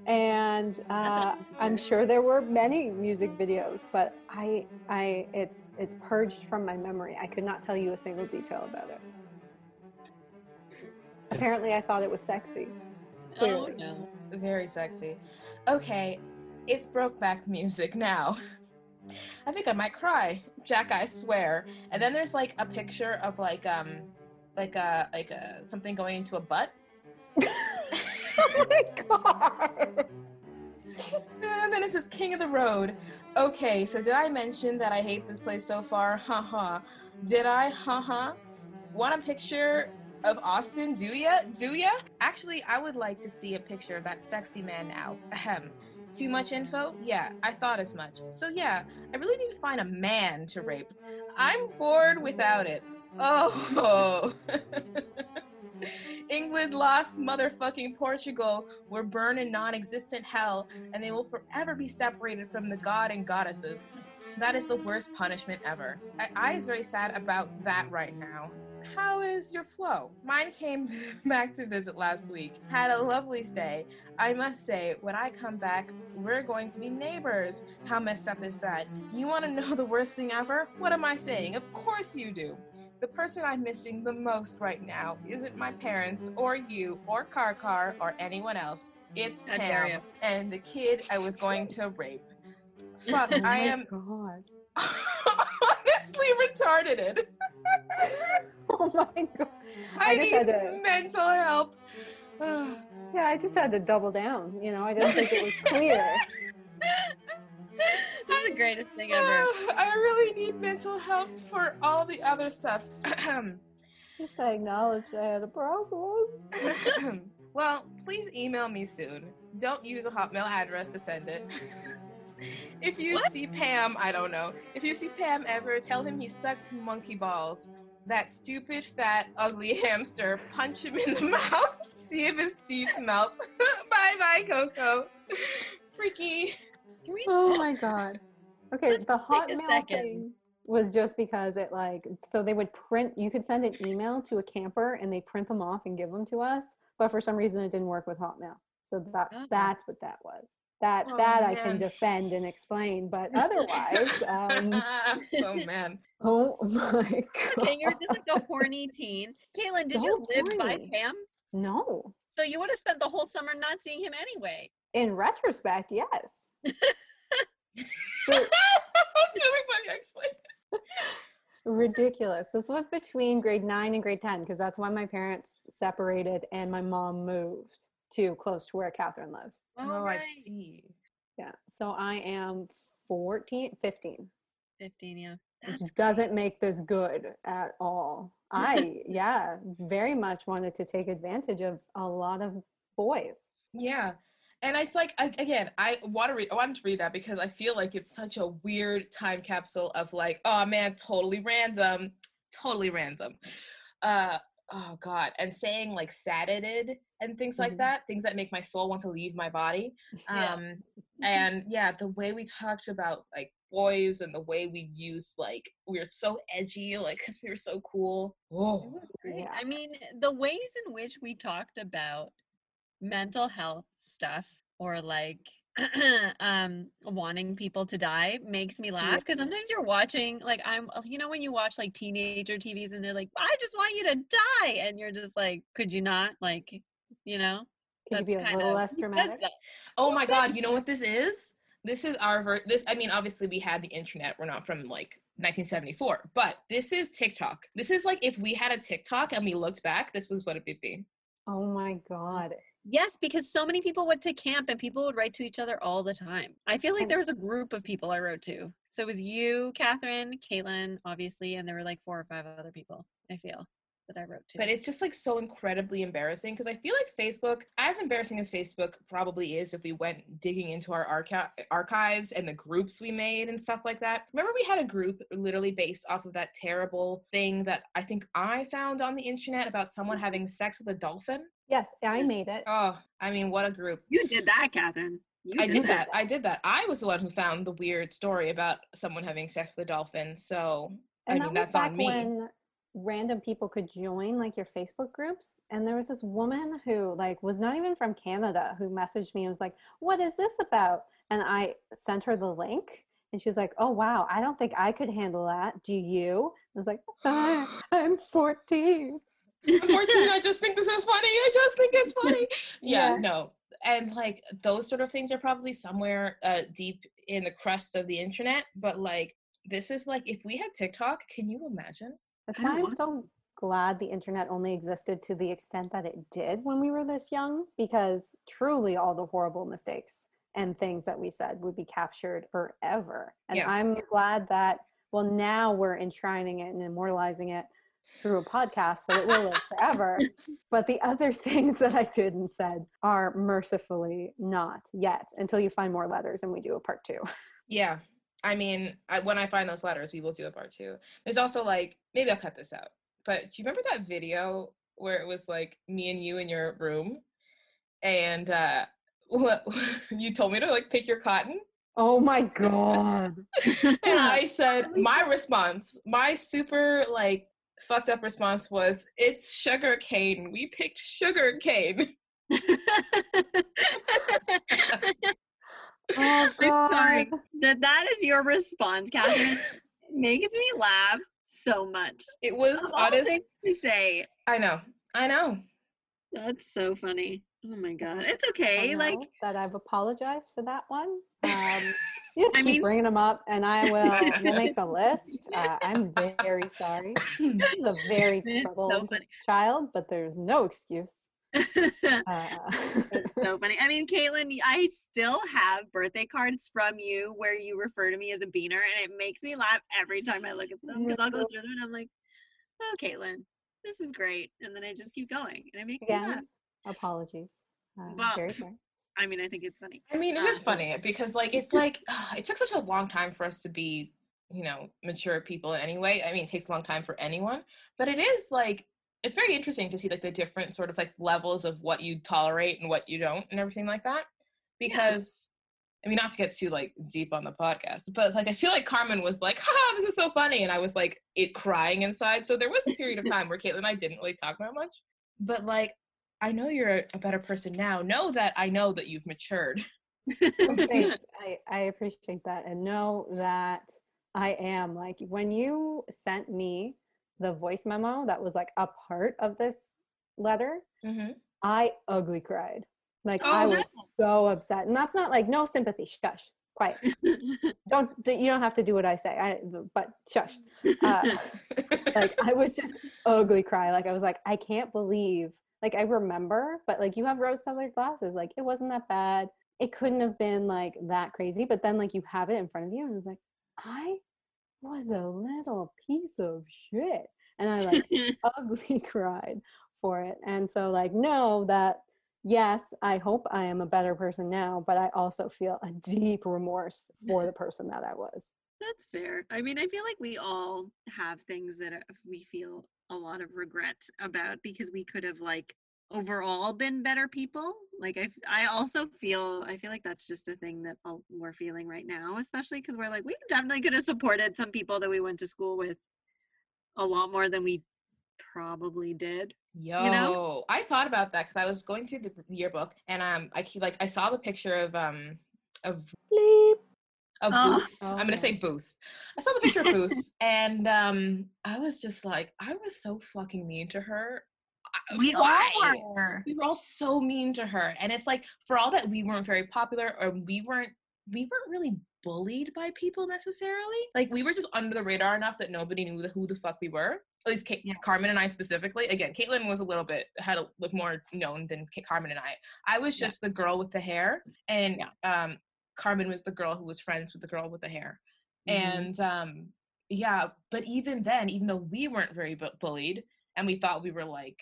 and uh, I'm sure there were many music videos, but I, I, it's it's purged from my memory. I could not tell you a single detail about it. Apparently, I thought it was sexy. Oh no. Very sexy. Okay, it's Brokeback music now. I think I might cry. Jack, I swear. And then there's like a picture of like um like a like a something going into a butt. Oh my god! And then it says King of the Road. Okay, so did I mention that I hate this place so far? Haha. Did I? Haha. Want a picture of Austin? Do ya? Do ya? Actually, I would like to see a picture of that sexy man now. Ahem. Too much info? Yeah, I thought as much. So yeah, I really need to find a man to rape. I'm bored without it. Oh. England lost motherfucking Portugal. We're burned in non existent hell, and they will forever be separated from the god and goddesses. That is the worst punishment ever. I, I is very sad about that right now. How is your flow? Mine came back to visit last week. Had a lovely stay. I must say, when I come back, we're going to be neighbors. How messed up is that? You want to know the worst thing ever? What am I saying? Of course you do. The person I'm missing the most right now isn't my parents or you or Car Car or anyone else. It's Pam and the kid I was going to rape. Fuck, Oh I am honestly retarded. Oh my god! I, I just need had to- mental help. Yeah, I just had to double down. You know, I didn't think it was clear. That's the greatest thing ever. I really need mental help for all the other stuff. Just I acknowledged I had a problem. well, please email me soon. Don't use a Hotmail address to send it. if you What? see Pam, I don't know. If you see Pam ever, tell him he sucks monkey balls. That stupid, fat, ugly hamster. Punch him in the mouth. See if his teeth melt. bye bye, Coco. Freaky. Oh my god. Okay, Let's the hotmail thing was just because it like so they would print you could send an email to a camper and they print them off and give them to us, but for some reason it didn't work with Hotmail. So that Oh. that's what that was. That Oh, that I can defend and explain, but otherwise, um, oh man. oh my Okay, god, you're just like a horny teen. Caitlin, did you live by horny. Pam? no. So you would have spent the whole summer not seeing him anyway. In retrospect, yes. So- It's really funny, actually. ridiculous. This was between grade nine and grade 10 because that's when my parents separated and my mom moved to close to where Catherine lived. Oh, oh I see. Yeah. So I am 14, 15, 15, yeah. which doesn't make this good at all. I, yeah, very much wanted to take advantage of a lot of boys. Yeah. And it's like I, again, I want to read. I wanted to read that because I feel like it's such a weird time capsule of like, oh man, totally random, totally random. Uh, oh god, and saying like "satted" and things like Mhm. that, things that make my soul want to leave my body. Yeah. Um, and yeah, the way we talked about like boys and the way we used like we were so edgy, like because we were so cool. Oh. Yeah. I mean, the ways in which we talked about mental health stuff or like um wanting people to die makes me laugh because sometimes you're watching like i'm you know when you watch like teenager tvs and they're like i just want you to die and you're just like could you not like you know Can you be a little kinda- less dramatic? Oh my god, you know what this is? This is our ver- this I mean obviously we had the internet. We're not from like 1974, but this is TikTok. This is like if we had a TikTok and we looked back, this was what it would be. Oh my God. Yes, because so many people went to camp and people would write to each other all the time. I feel like there was a group of people I wrote to. So it was you, Catherine, Caitlin, obviously, and there were like four or five other people, I feel, that I wrote to. But it's just like so incredibly embarrassing because I feel like Facebook, as embarrassing as Facebook probably is if we went digging into our archi- archives and the groups we made and stuff like that. Remember we had a group literally based off of that terrible thing that I think I found on the internet about someone mm-hmm. having sex with a dolphin? Yes, I made it. Oh, I mean, what a group. You did that, Catherine. You I did that. I did that. I was the one who found the weird story about someone having sex with a dolphin. So, I mean, that was that's on me. when random people could join like your Facebook groups. And there was this woman who like was not even from Canada who messaged me and was like, "What is this about?" And I sent her the link, and she was like, "Oh wow, I don't think I could handle that. Do you?" I was like, "Ah, "I'm 14." I'm 14. I just think this is funny. I just think it's funny. Yeah, Yeah. no. And like those sort of things are probably somewhere uh, deep in the crust of the internet. But like, this is like, if we had TikTok, can you imagine? That's why I'm so glad the internet only existed to the extent that it did when we were this young, because truly all the horrible mistakes and things that we said would be captured forever. And Yeah. I'm glad that, well, now we're enshrining it and immortalizing it through a podcast so it will live forever. But the other things that I did and said are mercifully not yet until you find more letters and we do a part two. Yeah. I mean, I, when I find those letters, we will do a part two. There's also like, maybe I'll cut this out. But do you remember that video where it was like me and you in your room? And uh, what, you told me to like pick your cotton? Oh my God. and I said my response, my super like fucked up response was, "It's sugar cane. We picked sugar cane." Oh I'm sorry. God. that that is your response, Catherine. It makes me laugh so much. It was Of honest. to say. I know. I know. That's so funny. Oh my god. It's I okay. Like that I've apologized for that one. Um, you just I keep mean- bringing them up, and I will. We'll make a list. Uh, I'm very sorry. This is a very It's so troubled child, but there's no excuse. Uh, so funny. I mean, Caitlin, I still have birthday cards from you where you refer to me as a beaner, and it makes me laugh every time I look at them because I'll go through them and I'm like, oh, Caitlin, this is great. And then I just keep going and it makes me laugh. Apologies. Uh, Well, very fair. I mean, I think it's funny. I mean, it is Um, funny because like it's like it took such a long time for us to be, you know, mature people anyway. I mean, it takes a long time for anyone, but it is like it's very interesting to see like the different sort of like levels of what you tolerate and what you don't and everything like that. Because I mean, not to get too like deep on the podcast, but like I feel like Carmen was like, "Ha, this is so funny," and I was like, it crying inside. So there was a period of time where Caitlin and I didn't really talk that much, but like. I know you're a better person now. Know that I know that you've matured. Oh, thanks. I, I appreciate that. And know that I am like when you sent me the voice memo that was like a part of this letter, Mm-hmm. I ugly cried. Like Oh, I was no. so upset. And that's not like no sympathy. Shush. Quiet. Don't you don't have to do what I say. I but shush. Uh, like I was just ugly cry. Like I was like, I can't believe. Like I remember, but like you have rose-colored glasses. Like it wasn't that bad. It couldn't have been like that crazy. But then like you have it in front of you, and it was like, I was a little piece of shit, and I like ugly cried for it. And so like no, that yes, I hope I am a better person now, but I also feel a deep remorse for the person that I was. That's fair. I mean, I feel like we all have things that uh, we feel a lot of regret about because we could have like overall been better people. Like i i also feel, I feel like that's just a thing that all- we're feeling right now, especially because we're like, we definitely could have supported some people that we went to school with a lot more than we probably did. Yo, know? I thought about that because I was going through the yearbook and um, I keep like I saw the picture of um of Bleep. of Oh. Booth. I'm gonna Okay. say Booth. I saw the picture of Booth and um I was just like I was so fucking mean to her. We why? all were. we were all so mean to her and it's like for all that we weren't very popular or we weren't we weren't really bullied by people necessarily like we were just under the radar enough that nobody knew who the fuck we were at least Kate, Yeah. carmen and i specifically again caitlin was a little bit had a little more known than Ka- carmen and i i was Yeah. just the girl with the hair and um carmen was the girl who was friends with the girl with the hair Mm-hmm. and um yeah but even then even though we weren't very bu- bullied and we thought we were like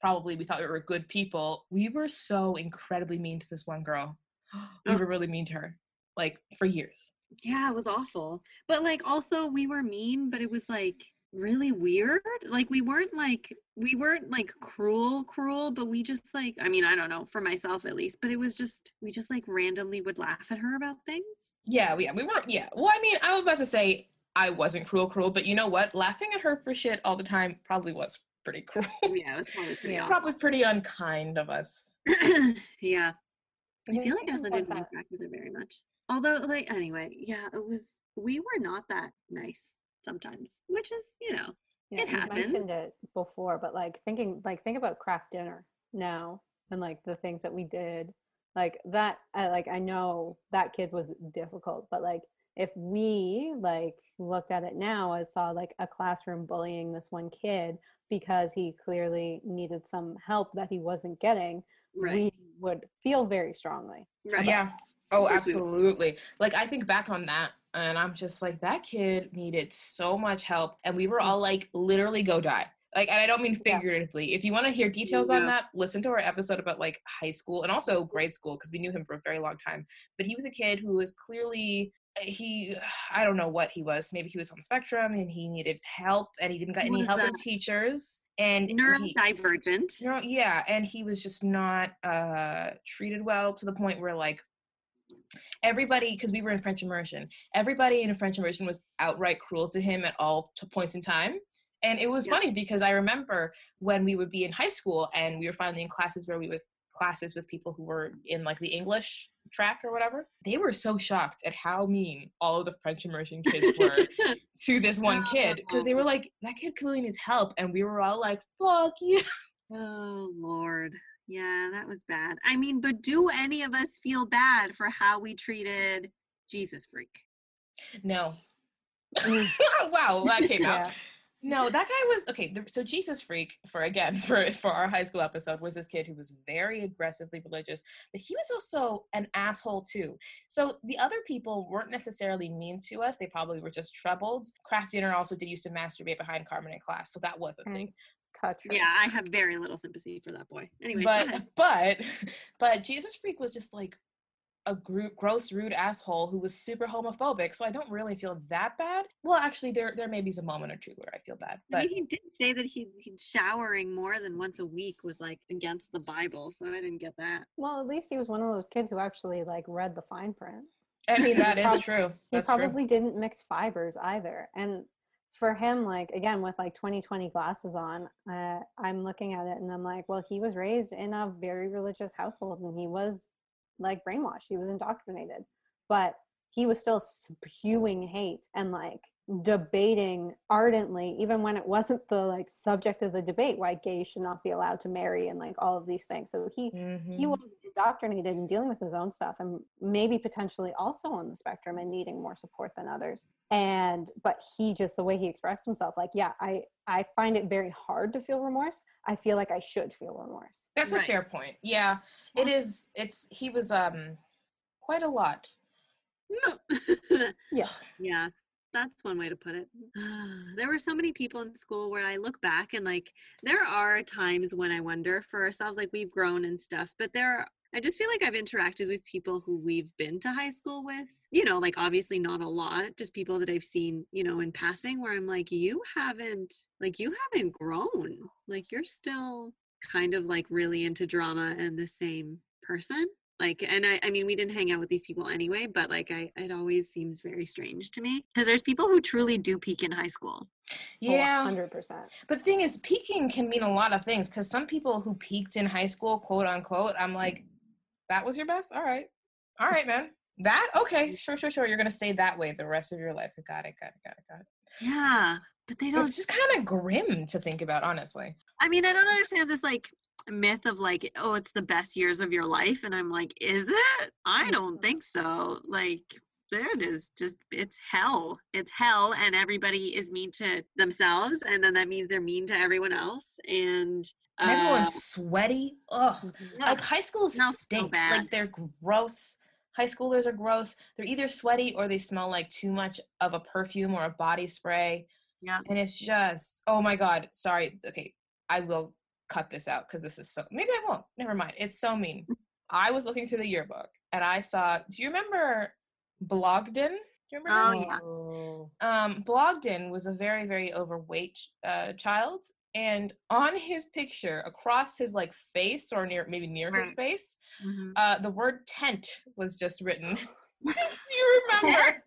probably we thought we were good people we were so incredibly mean to this one girl we were really mean to her like for years Yeah, it was awful. But like also we were mean, but it was like really weird. Like we weren't like we weren't like cruel cruel, but we just like I mean, I don't know, for myself at least, but it was just we just like randomly would laugh at her about things. yeah we, yeah we weren't yeah well i mean i was about to say i wasn't cruel cruel but you know what laughing at her for shit all the time probably was pretty cruel oh, Yeah, it was probably pretty Yeah. probably pretty unkind of us yeah. I feel like I thinking also about didn't that. interact with her very much. Although like anyway, yeah, it was we were not that nice sometimes, which is, you know, Yeah, It you happened. mentioned it before, but like thinking, like think about Kraft Dinner now and like the things that we did, like that. I like I know that kid was difficult, but like if we like looked at it now as saw like a classroom bullying this one kid because he clearly needed some help that he wasn't getting, right. we would feel very strongly. right. yeah oh course we would. absolutely like i think back on that and i'm just like that kid needed so much help and we were all like literally go die like and i don't mean Mm. Yeah. figuratively if you want to hear details on that listen to our episode about like high school and also grade school because we knew him for a very long time but he was a kid who was clearly he i don't know what he was maybe he was on the spectrum and he needed help and he didn't get any help uh, from teachers and he, Neurodivergent. you know, yeah, and he was just not uh treated well to the point where like everybody because we were in French immersion, everybody in French immersion was outright cruel to him at all t- points in time. And it was Yeah. funny because I remember when we would be in high school and we were finally in classes where we with classes with people who were in like the English track or whatever, they were so shocked at how mean all of the French immersion kids were to this one kid because they were like, that kid clearly needs help. And we were all like, fuck you. Oh Lord. Yeah, that was bad. I mean, but do any of us feel bad for how we treated Jesus freak? No. Wow, that came out. Yeah. No, that guy was okay. The, so Jesus freak for again for for our high school episode was this kid who was very aggressively religious, but he was also an asshole too. So the other people weren't necessarily mean to us; they probably were just troubled. Kraft Dinner also did used to masturbate behind Carmen in class, so that was a mm, thing. Touch. Yeah, I have very little sympathy for that boy. Anyway, but but but Jesus freak was just like a gro- gross, rude asshole who was super homophobic. So I don't really feel that bad. Well, actually, there there may be a moment or two where I feel bad, I mean, he did say that he, he showering more than once a week was like against the Bible, so I didn't get that. Well, at least he was one of those kids who actually like read the fine print. I mean that is prob- true. He That's true. probably didn't mix fibers either. And for him, like again, with like 2020 glasses on, uh, I'm looking at it and I'm like, well, he was raised in a very religious household and he was like brainwashed. He was indoctrinated, but he was still spewing hate and like debating ardently even when it wasn't the like subject of the debate why gays should not be allowed to marry and like all of these things so he he Mhm. was indoctrinated and dealing with his own stuff and maybe potentially also on the spectrum and needing more support than others and but he just the way he expressed himself like yeah i i find it very hard to feel remorse i feel like i should feel remorse That's a fair point. Yeah, it is. It's he was um quite a lot. Yeah. Yeah. That's one way to put it. There were so many people in school where I look back and like there are times when I wonder for ourselves like we've grown and stuff, but there are I just feel like I've interacted with people who we've been to high school with. You know, like obviously not a lot, just people that I've seen, you know, in passing where I'm like you haven't like you haven't grown. Like you're still kind of like really into drama and the same person like and I, I mean we didn't hang out with these people anyway but like i it always seems very strange to me because there's people who truly do peak in high school Yeah, 100% but the thing is, peaking can mean a lot of things. Because some people who peaked in high school, quote unquote, I'm like, that was your best. All right, all right, man. That okay? Sure, sure, sure. You're gonna stay that way the rest of your life. Got it, got it, got it, got it. yeah but they don't It's just kind of grim to think about, honestly. i mean i don't understand this like myth of like oh it's the best years of your life and i'm like is it i don't think so like there it is just it's hell it's hell and everybody is mean to themselves and then that means they're mean to everyone else and And uh, everyone's sweaty. Ugh. yeah. Like high schools smells so like they're gross. High schoolers are gross. They're either sweaty or they smell like too much of a perfume or a body spray. Yeah. And it's just, oh my God. Sorry. Okay. I will cut this out because this is so, maybe I won't. Never mind. It's so mean. I was looking through the yearbook and I saw, do you remember Blogden? Do you remember Oh, him? yeah. Oh. um, Blogden was a very, very overweight uh, child, and on his picture, across his like face or near, maybe near his Right. face, Mhm. uh, the word "tent" was just written. Do you remember?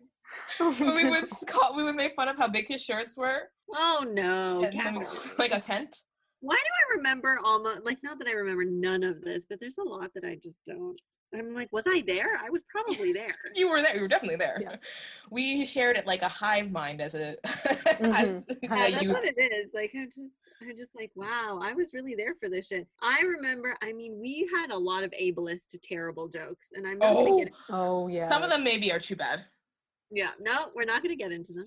when we would call, we would make fun of how big his shirts were, Oh no, and we- like a tent. Why do I remember almost like not that I remember none of this, but there's a lot that I just don't. I'm like, was I there? I was probably there. You were there. You were definitely there. Yeah. We shared it like a hive mind as a, as Mhm. a Yeah, that's youth. what it is. Like I'm just I'm just like, wow, I was really there for this shit. I remember, I mean, we had a lot of ableist to terrible jokes, and I'm not gonna Oh, get oh yeah some of them maybe are too bad. yeah, no, we're not gonna get into them.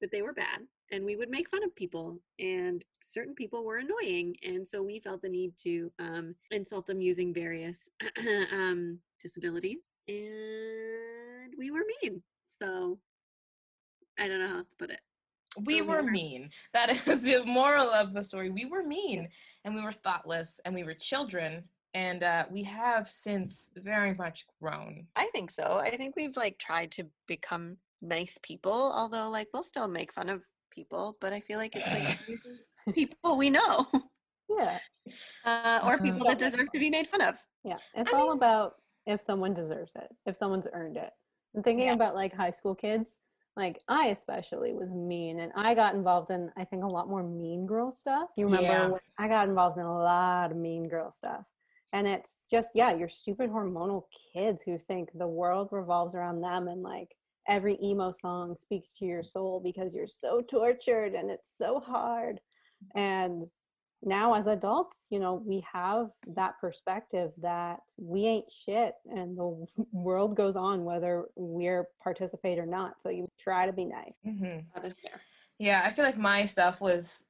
But they were bad. And we would make fun of people and certain people were annoying. And so we felt the need to um insult them using various um disabilities. And we were mean. So I don't know how else to put it. we Oh, were mean. That is the moral of the story. We were mean and we were thoughtless and we were children. And uh, we have since very much grown. I think so. I think we've like tried to become nice people, although like we'll still make fun of people, but I feel like it's like people we know yeah uh, or Uh-huh. people that deserve to be made fun of. Yeah, it's I all mean- about if someone deserves it, if someone's earned it. And thinking Yeah. about like high school kids, like I especially was mean and I got involved in I think a lot more mean girl stuff. You remember Yeah. when I got involved in a lot of mean girl stuff. And it's just yeah, you're stupid hormonal kids who think the world revolves around them and like every emo song speaks to your soul because you're so tortured and it's so hard. And now as adults you know we have that perspective that we ain't shit and the world goes on whether we're participate or not so you try to be nice hmm That is fair. Yeah, I feel like my stuff was m-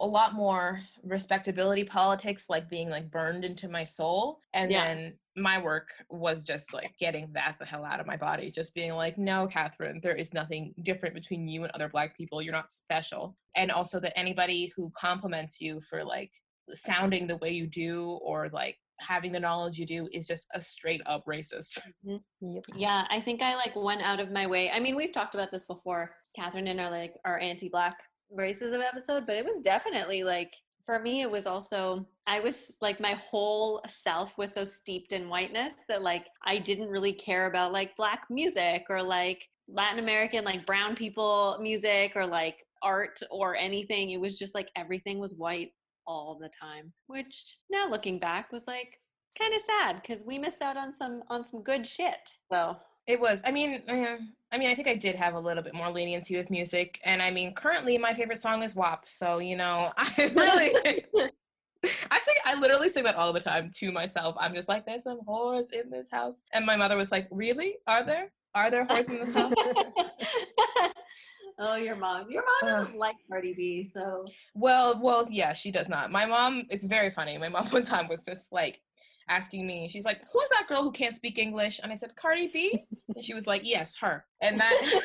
a lot more respectability politics, like being like burned into my soul. And Yeah. then my work was just like getting that the hell out of my body, just being like, no, Catherine, there is nothing different between you and other Black people. You're not special. And also that anybody who compliments you for like sounding the way you do or like having the knowledge you do is just a straight up racist. Mm-hmm. Yep. Yeah, I think I like went out of my way. I mean, we've talked about this before, Catherine, in our like our anti-black racism episode, but it was definitely like for me, it was also I was like my whole self was so steeped in whiteness that like I didn't really care about like black music or like Latin American like brown people music or like art or anything. It was just like everything was white all the time, which now looking back was like kind of sad because we missed out on some on some good shit. So It was. I mean, I mean, I think I did have a little bit more leniency with music, and I mean, currently my favorite song is WAP. So you know, I really, I sing. I literally sing that all the time to myself. I'm just like, there's some whores in this house, and my mother was like, really? Are there? Are there whores in this house? oh, your mom. Your mom doesn't like Cardi B, so Well, well, yeah, she does not. My mom, it's very funny. My mom one time was just like asking me, she's like, "Who's that girl who can't speak English?" And I said, "Cardi B." and she was like, "Yes, her." And that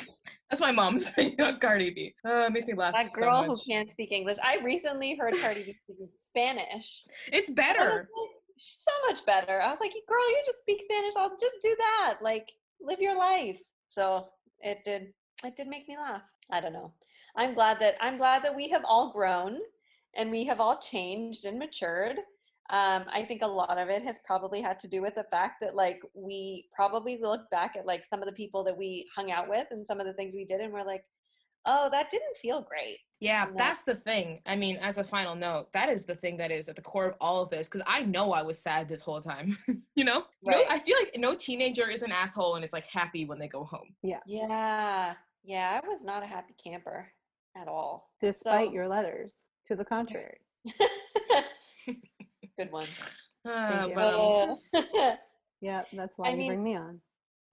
that's my mom's opinion on Cardi B. Uh, it makes me laugh. that so girl who can't speak English. I recently heard Cardi B speaking Spanish. It's better. like, so much better. I was like, girl, you just speak Spanish. I'll just do that. Like, live your life. So it did. It did make me laugh. I don't know. I'm glad that I'm glad that we have all grown and we have all changed and matured. Um, I think a lot of it has probably had to do with the fact that like we probably look back at like some of the people that we hung out with and some of the things we did and we're like, oh, that didn't feel great. Yeah, And that- that's the thing. I mean, as a final note, that is the thing that is at the core of all of this. Because I know I was sad this whole time. you know, no, I feel like no teenager is an asshole and is like happy when they go home. Yeah. Yeah, Yeah. I was not a happy camper at all. Despite So- your letters to the contrary. Good one. Uh, you. but Uh, just- Yeah, that's why I you mean- bring me on.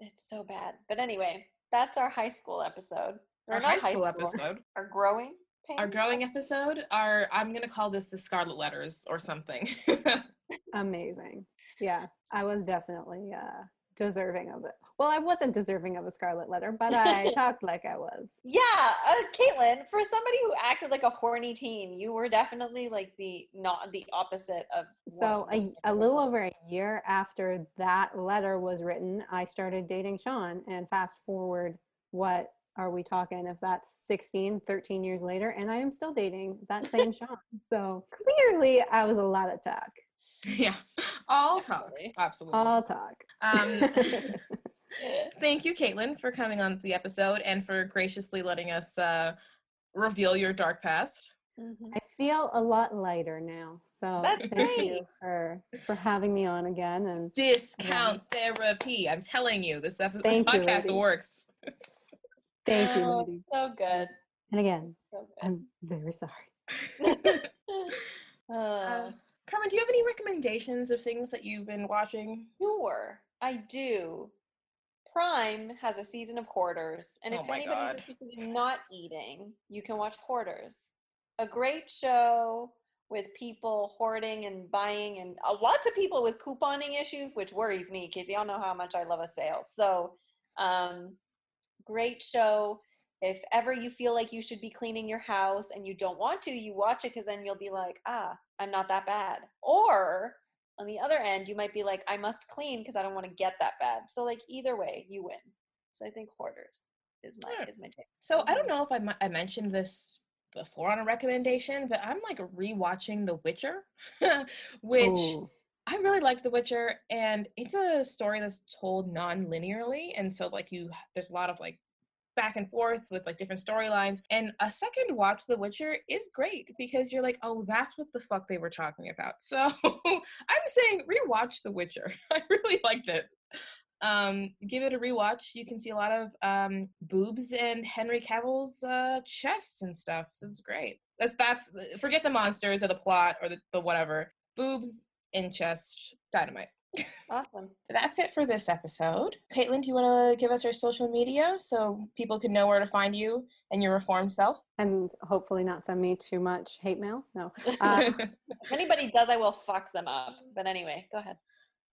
it's so bad. But anyway, that's our high school episode. Or our not high school episode. Our growing pains. our growing episode our i'm gonna call this the scarlet letters or something Amazing. Yeah, I was definitely uh, deserving of it. Well, I wasn't deserving of a scarlet letter, but I talked like I was. Yeah, uh, Caitlin, for somebody who acted like a horny teen, you were definitely like the not the opposite of. So a, a little over a year after that letter was written, I started dating Sean. And fast forward, what are we talking? If that's 16, 13 years later, and I am still dating that same Sean. So clearly, I was a lot of talk. yeah all talk Definitely. absolutely All talk. um thank you caitlin for coming on the episode and for graciously letting us uh reveal your dark past Mhm. I feel a lot lighter now. So That's thank you for for having me on again. And discount therapy i'm telling you this episode Thank you, podcast lady. works thank you, Oh. So good. And again, So good. I'm very sorry. Uh, uh, carmen do you have any recommendations of things that you've been watching Sure, I do. Prime has a season of Hoarders, and Oh if my anybody's interested in not eating, you can watch Hoarders. A great show with people hoarding and buying, and uh, lots of people with couponing issues, which worries me because y'all know how much I love a sale. So, um, great show. If ever you feel like you should be cleaning your house and you don't want to, you watch it because then you'll be like, ah, I'm not that bad. Or on the other end, you might be like, I must clean because I don't want to get that bad. So like either way, you win. So I think hoarders is my Hmm. is my take. So I don't know if I, I mentioned this before on a recommendation, but I'm like rewatching The Witcher, which Ooh. I really like The Witcher, and it's a story that's told non-linearly, and so like you, there's a lot of like back and forth with like different storylines. And a second watch The Witcher is great because you're like, oh, that's what the fuck they were talking about. So I'm saying rewatch The Witcher. I really liked it um give it a rewatch you can see a lot of um boobs and henry cavill's uh chest and stuff so it's great that's that's forget the monsters or the plot or the, the whatever boobs and chest dynamite Awesome. that's it for this episode caitlin do you want to give us your social media so people can know where to find you and your reformed self. And hopefully not send me too much hate mail. No. Uh, if anybody does, I will fuck them up. But anyway, go ahead.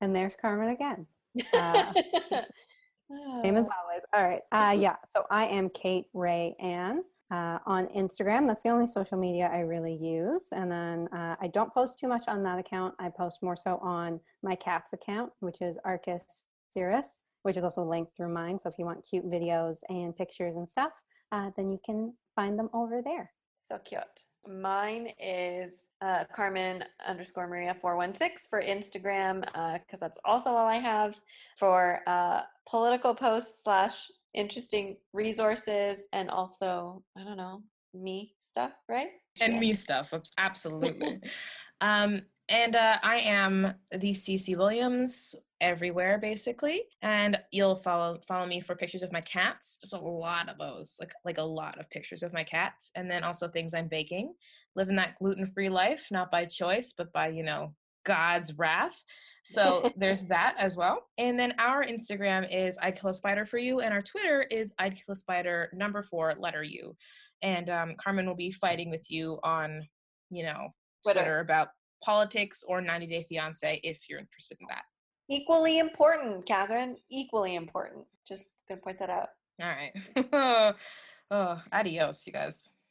and there's Carmen again. Uh, Same as always. All right. Uh, yeah. So I am Kate Ray Ann uh, on Instagram. That's the only social media I really use. And then uh, I don't post too much on that account. I post more so on my cat's account, which is Arcus Cirrus, which is also linked through mine. So if you want cute videos and pictures and stuff, uh, then you can find them over there. So cute. Mine is uh, Carmen underscore Maria 416 for Instagram, because that's also all I have for uh, political posts slash interesting resources and also, I don't know, me stuff, right? and Yeah. me stuff absolutely um and uh, i am the cc williams everywhere basically and you'll follow follow me for pictures of my cats just a lot of those like like a lot of pictures of my cats and then also things i'm baking living that gluten-free life not by choice but by you know god's wrath so there's that as well and then our instagram is i'd kill a spider for you and our twitter is i'd kill a spider number four letter u and um, Carmen will be fighting with you on, you know, Twitter. Twitter, about politics or 90 Day Fiance if you're interested in that. Equally important, Catherine. Equally important. Just gonna point that out. All right. oh, adios, you guys.